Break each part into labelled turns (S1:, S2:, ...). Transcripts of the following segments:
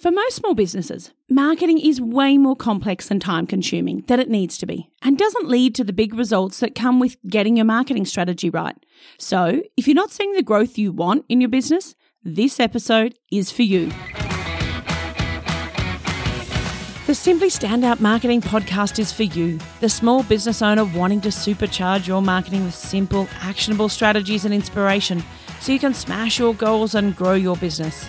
S1: For most small businesses, marketing is way more complex and time consuming than it needs to be and doesn't lead to the big results that come with getting your marketing strategy right. So, if you're not seeing the growth you want in your business, this episode is for you. The Simply Standout Marketing podcast is for you, the small business owner wanting to supercharge your marketing with simple, actionable strategies and inspiration so you can smash your goals and grow your business.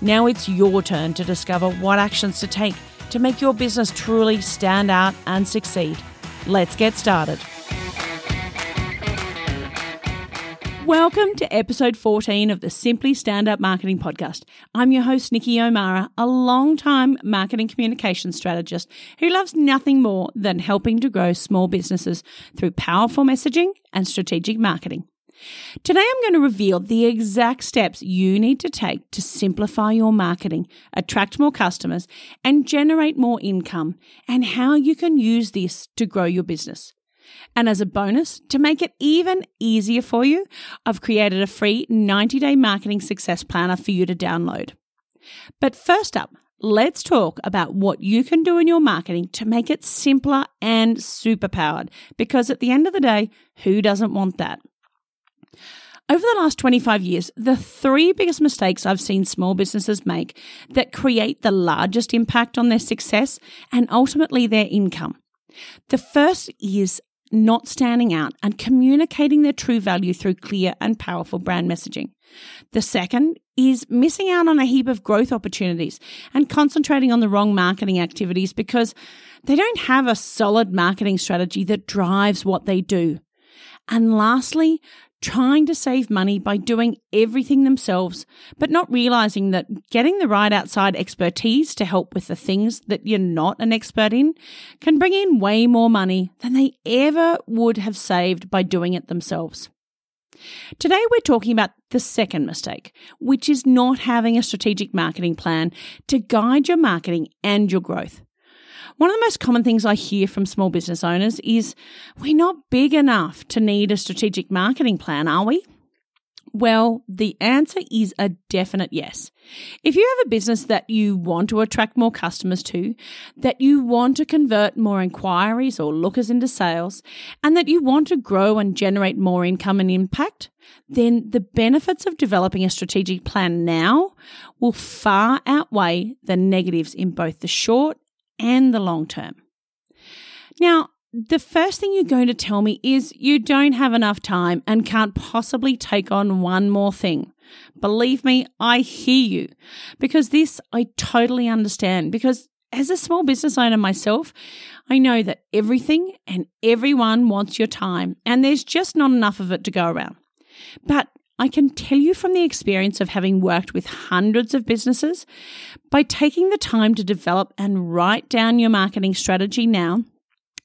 S1: Now it's your turn to discover what actions to take to make your business truly stand out and succeed. Let's get started. Welcome to episode 14 of the Simply Stand Out Marketing Podcast. I'm your host, Nikki O'Mara, a long-time marketing communication strategist who loves nothing more than helping to grow small businesses through powerful messaging and strategic marketing. Today, I'm going to reveal the exact steps you need to take to simplify your marketing, attract more customers, and generate more income, and how you can use this to grow your business. And as a bonus, to make it even easier for you, I've created a free 90 day marketing success planner for you to download. But first up, let's talk about what you can do in your marketing to make it simpler and superpowered. Because at the end of the day, who doesn't want that? Over the last 25 years, the three biggest mistakes I've seen small businesses make that create the largest impact on their success and ultimately their income. The first is not standing out and communicating their true value through clear and powerful brand messaging. The second is missing out on a heap of growth opportunities and concentrating on the wrong marketing activities because they don't have a solid marketing strategy that drives what they do. And lastly, trying to save money by doing everything themselves, but not realizing that getting the right outside expertise to help with the things that you're not an expert in can bring in way more money than they ever would have saved by doing it themselves. Today, we're talking about the second mistake, which is not having a strategic marketing plan to guide your marketing and your growth. One of the most common things I hear from small business owners is we're not big enough to need a strategic marketing plan, are we? Well, the answer is a definite yes. If you have a business that you want to attract more customers to, that you want to convert more inquiries or lookers into sales, and that you want to grow and generate more income and impact, then the benefits of developing a strategic plan now will far outweigh the negatives in both the short and the long term. Now, the first thing you're going to tell me is you don't have enough time and can't possibly take on one more thing. Believe me, I hear you because this I totally understand because as a small business owner myself, I know that everything and everyone wants your time and there's just not enough of it to go around. But I can tell you from the experience of having worked with hundreds of businesses, by taking the time to develop and write down your marketing strategy now,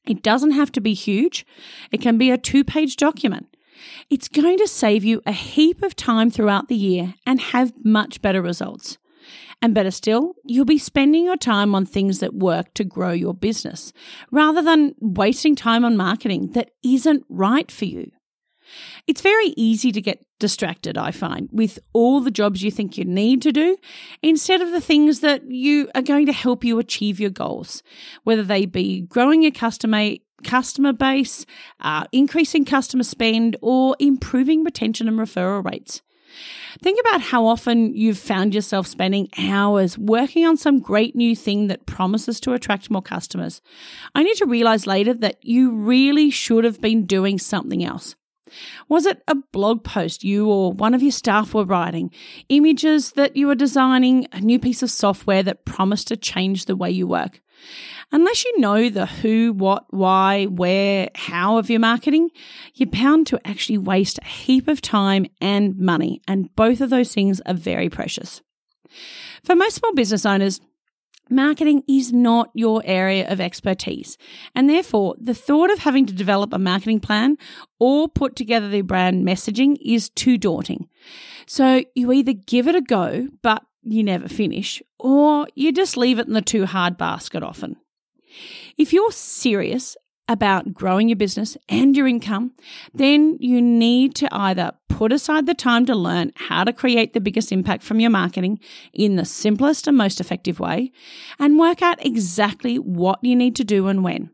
S1: it doesn't have to be huge. It can be a two page document. It's going to save you a heap of time throughout the year and have much better results. And better still, you'll be spending your time on things that work to grow your business rather than wasting time on marketing that isn't right for you. It's very easy to get distracted, I find, with all the jobs you think you need to do instead of the things that you are going to help you achieve your goals, whether they be growing your customer customer base, uh, increasing customer spend, or improving retention and referral rates. Think about how often you've found yourself spending hours working on some great new thing that promises to attract more customers. I need to realize later that you really should have been doing something else. Was it a blog post you or one of your staff were writing? Images that you were designing? A new piece of software that promised to change the way you work? Unless you know the who, what, why, where, how of your marketing, you're bound to actually waste a heap of time and money, and both of those things are very precious. For most small business owners, marketing is not your area of expertise. And therefore, the thought of having to develop a marketing plan or put together the brand messaging is too daunting. So you either give it a go, but you never finish, or you just leave it in the too hard basket often. If you're serious about growing your business and your income, then you need to either put aside the time to learn how to create the biggest impact from your marketing in the simplest and most effective way and work out exactly what you need to do and when.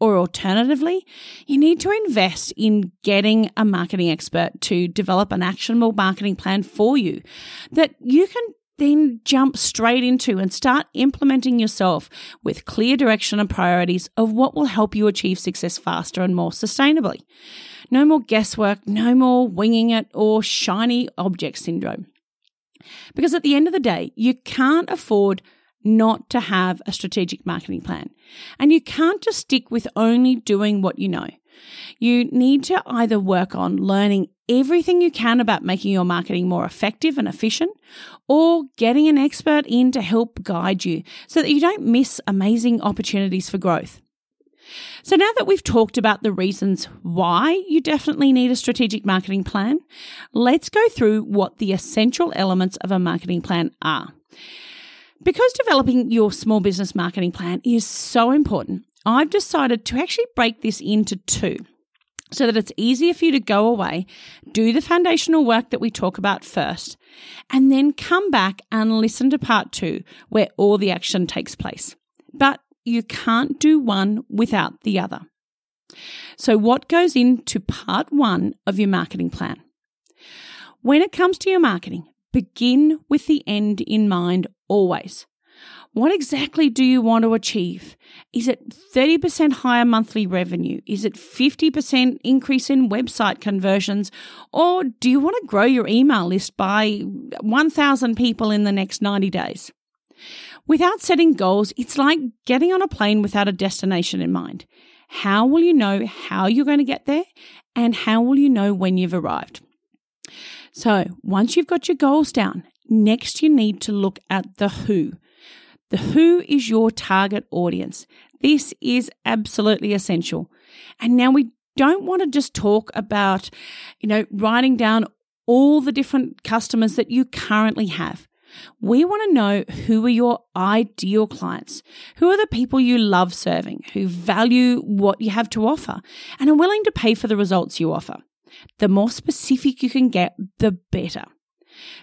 S1: Or alternatively, you need to invest in getting a marketing expert to develop an actionable marketing plan for you that you can then jump straight into and start implementing yourself with clear direction and priorities of what will help you achieve success faster and more sustainably. No more guesswork, no more winging it or shiny object syndrome. Because at the end of the day, you can't afford not to have a strategic marketing plan. And you can't just stick with only doing what you know. You need to either work on learning everything you can about making your marketing more effective and efficient, or getting an expert in to help guide you so that you don't miss amazing opportunities for growth. So, now that we've talked about the reasons why you definitely need a strategic marketing plan, let's go through what the essential elements of a marketing plan are. Because developing your small business marketing plan is so important, I've decided to actually break this into two so that it's easier for you to go away, do the foundational work that we talk about first, and then come back and listen to part two, where all the action takes place. But you can't do one without the other. So, what goes into part one of your marketing plan? When it comes to your marketing, begin with the end in mind always. What exactly do you want to achieve? Is it 30% higher monthly revenue? Is it 50% increase in website conversions? Or do you want to grow your email list by 1,000 people in the next 90 days? Without setting goals, it's like getting on a plane without a destination in mind. How will you know how you're going to get there? And how will you know when you've arrived? So, once you've got your goals down, next you need to look at the who. The who is your target audience. This is absolutely essential. And now we don't want to just talk about, you know, writing down all the different customers that you currently have. We want to know who are your ideal clients, who are the people you love serving, who value what you have to offer, and are willing to pay for the results you offer. The more specific you can get, the better.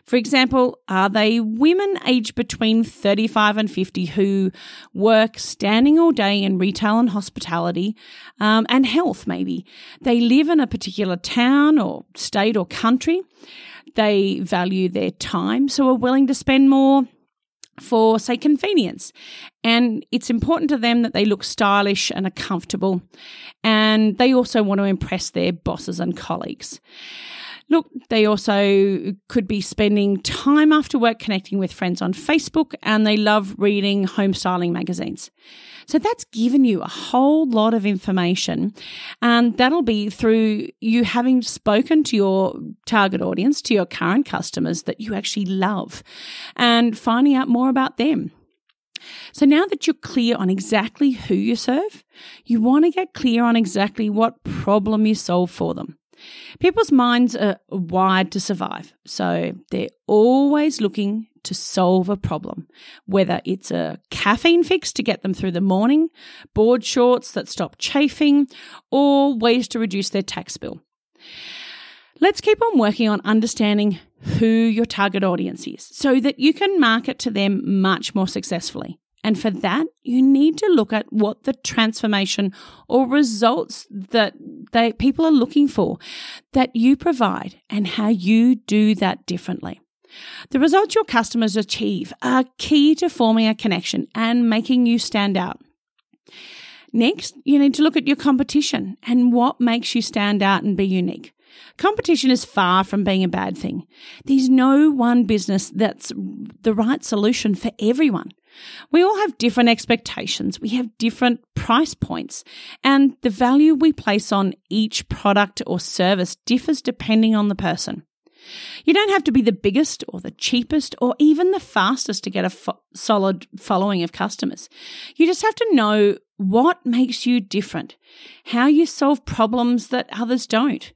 S1: For example, are they women aged between 35 and 50 who work standing all day in retail and hospitality um, and health, maybe? They live in a particular town or state or country. They value their time, so are willing to spend more for, say, convenience. And it's important to them that they look stylish and are comfortable. And they also want to impress their bosses and colleagues. Look, they also could be spending time after work connecting with friends on Facebook and they love reading home styling magazines. So that's given you a whole lot of information. And that'll be through you having spoken to your target audience, to your current customers that you actually love, and finding out more about them. So now that you're clear on exactly who you serve, you want to get clear on exactly what problem you solve for them. People's minds are wired to survive, so they're always looking to solve a problem, whether it's a caffeine fix to get them through the morning, board shorts that stop chafing, or ways to reduce their tax bill. Let's keep on working on understanding who your target audience is so that you can market to them much more successfully. And for that, you need to look at what the transformation or results that they, people are looking for that you provide and how you do that differently. The results your customers achieve are key to forming a connection and making you stand out. Next, you need to look at your competition and what makes you stand out and be unique. Competition is far from being a bad thing. There's no one business that's the right solution for everyone. We all have different expectations. We have different price points and the value we place on each product or service differs depending on the person. You don't have to be the biggest or the cheapest or even the fastest to get a fo- solid following of customers. You just have to know what makes you different, how you solve problems that others don't.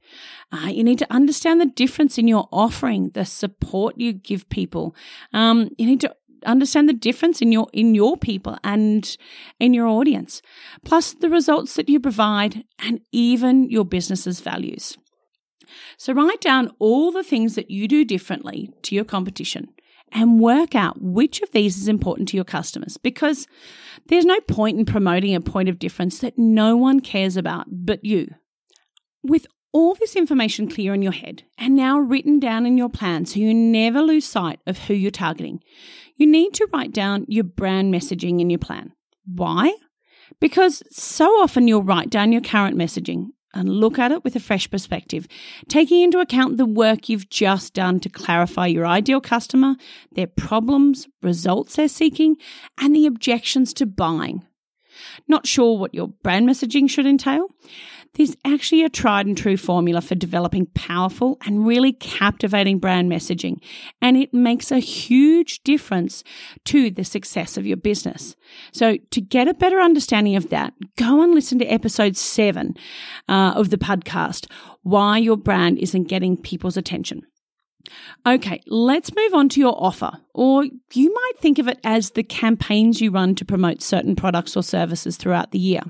S1: Uh, you need to understand the difference in your offering, the support you give people. Um, you need to understand the difference in your in your people and in your audience, plus the results that you provide and even your business's values. So write down all the things that you do differently to your competition and work out which of these is important to your customers because there's no point in promoting a point of difference that no one cares about but you. With all this information clear in your head and now written down in your plan so you never lose sight of who you're targeting, you need to write down your brand messaging in your plan. Why? Because so often you'll write down your current messaging and look at it with a fresh perspective, taking into account the work you've just done to clarify your ideal customer, their problems, results they're seeking, and the objections to buying. Not sure what your brand messaging should entail? There's actually a tried and true formula for developing powerful and really captivating brand messaging, and it makes a huge difference to the success of your business. So, to get a better understanding of that, go and listen to episode seven uh, of the podcast Why Your Brand Isn't Getting People's Attention. Okay, let's move on to your offer, or you might think of it as the campaigns you run to promote certain products or services throughout the year.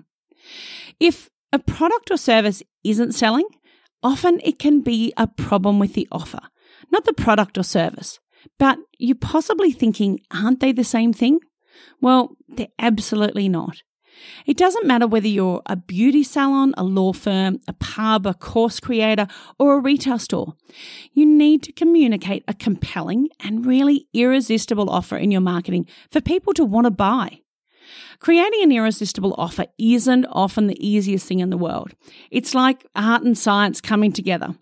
S1: If a product or service isn't selling, often it can be a problem with the offer, not the product or service. But you're possibly thinking, aren't they the same thing? Well, they're absolutely not. It doesn't matter whether you're a beauty salon, a law firm, a pub, a course creator, or a retail store. You need to communicate a compelling and really irresistible offer in your marketing for people to want to buy. Creating an irresistible offer isn't often the easiest thing in the world. It's like art and science coming together.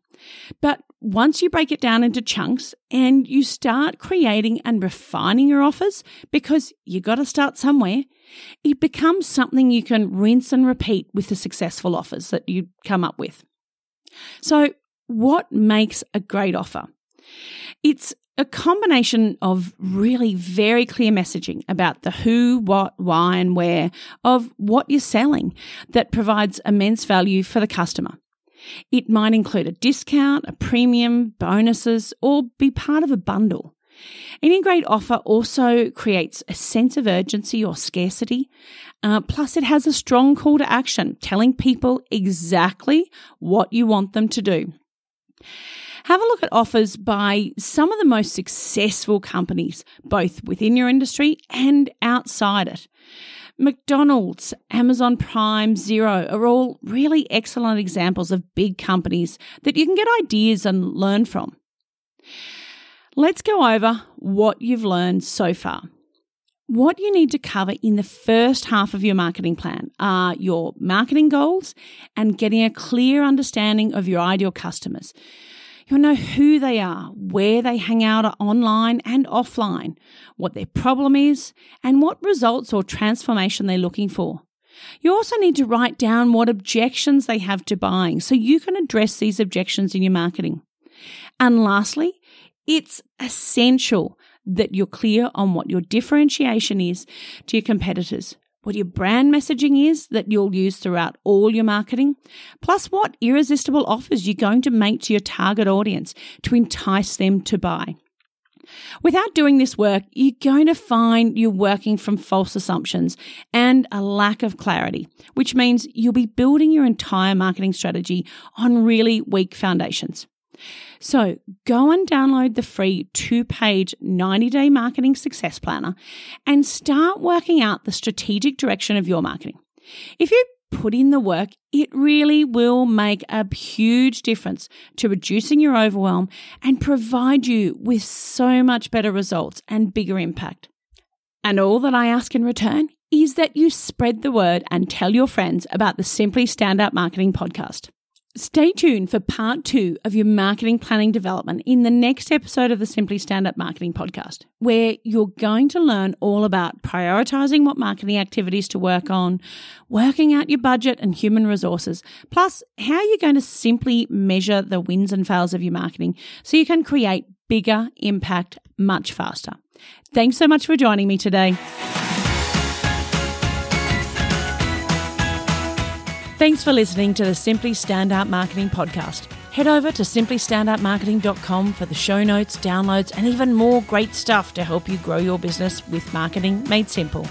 S1: But once you break it down into chunks and you start creating and refining your offers, because you got to start somewhere, it becomes something you can rinse and repeat with the successful offers that you come up with. So, what makes a great offer? It's a combination of really very clear messaging about the who, what, why, and where of what you're selling that provides immense value for the customer. It might include a discount, a premium, bonuses, or be part of a bundle. Any great offer also creates a sense of urgency or scarcity. Uh, plus, it has a strong call to action, telling people exactly what you want them to do. Have a look at offers by some of the most successful companies, both within your industry and outside it. McDonald's, Amazon Prime, Xero are all really excellent examples of big companies that you can get ideas and learn from. Let's go over what you've learned so far. What you need to cover in the first half of your marketing plan are your marketing goals and getting a clear understanding of your ideal customers. You'll know who they are, where they hang out online and offline, what their problem is, and what results or transformation they're looking for. You also need to write down what objections they have to buying so you can address these objections in your marketing. And lastly, it's essential that you're clear on what your differentiation is to your competitors what your brand messaging is that you'll use throughout all your marketing, plus what irresistible offers you're going to make to your target audience to entice them to buy. Without doing this work, you're going to find you're working from false assumptions and a lack of clarity, which means you'll be building your entire marketing strategy on really weak foundations. So go and download the free two page 90 day marketing success planner and start working out the strategic direction of your marketing. If you put in the work, it really will make a huge difference to reducing your overwhelm and provide you with so much better results and bigger impact. And all that I ask in return is that you spread the word and tell your friends about the Simply Stand Out Marketing podcast. Stay tuned for part two of your marketing planning development in the next episode of the Simply Stand Out Marketing podcast, where you're going to learn all about prioritizing what marketing activities to work on, working out your budget and human resources, plus how you're going to simply measure the wins and fails of your marketing so you can create bigger impact much faster. Thanks so much for joining me today. Thanks for listening to the Simply Stand Out Marketing Podcast. Head over to simplystandoutmarketing.com for the show notes, downloads, and even more great stuff to help you grow your business with marketing made simple.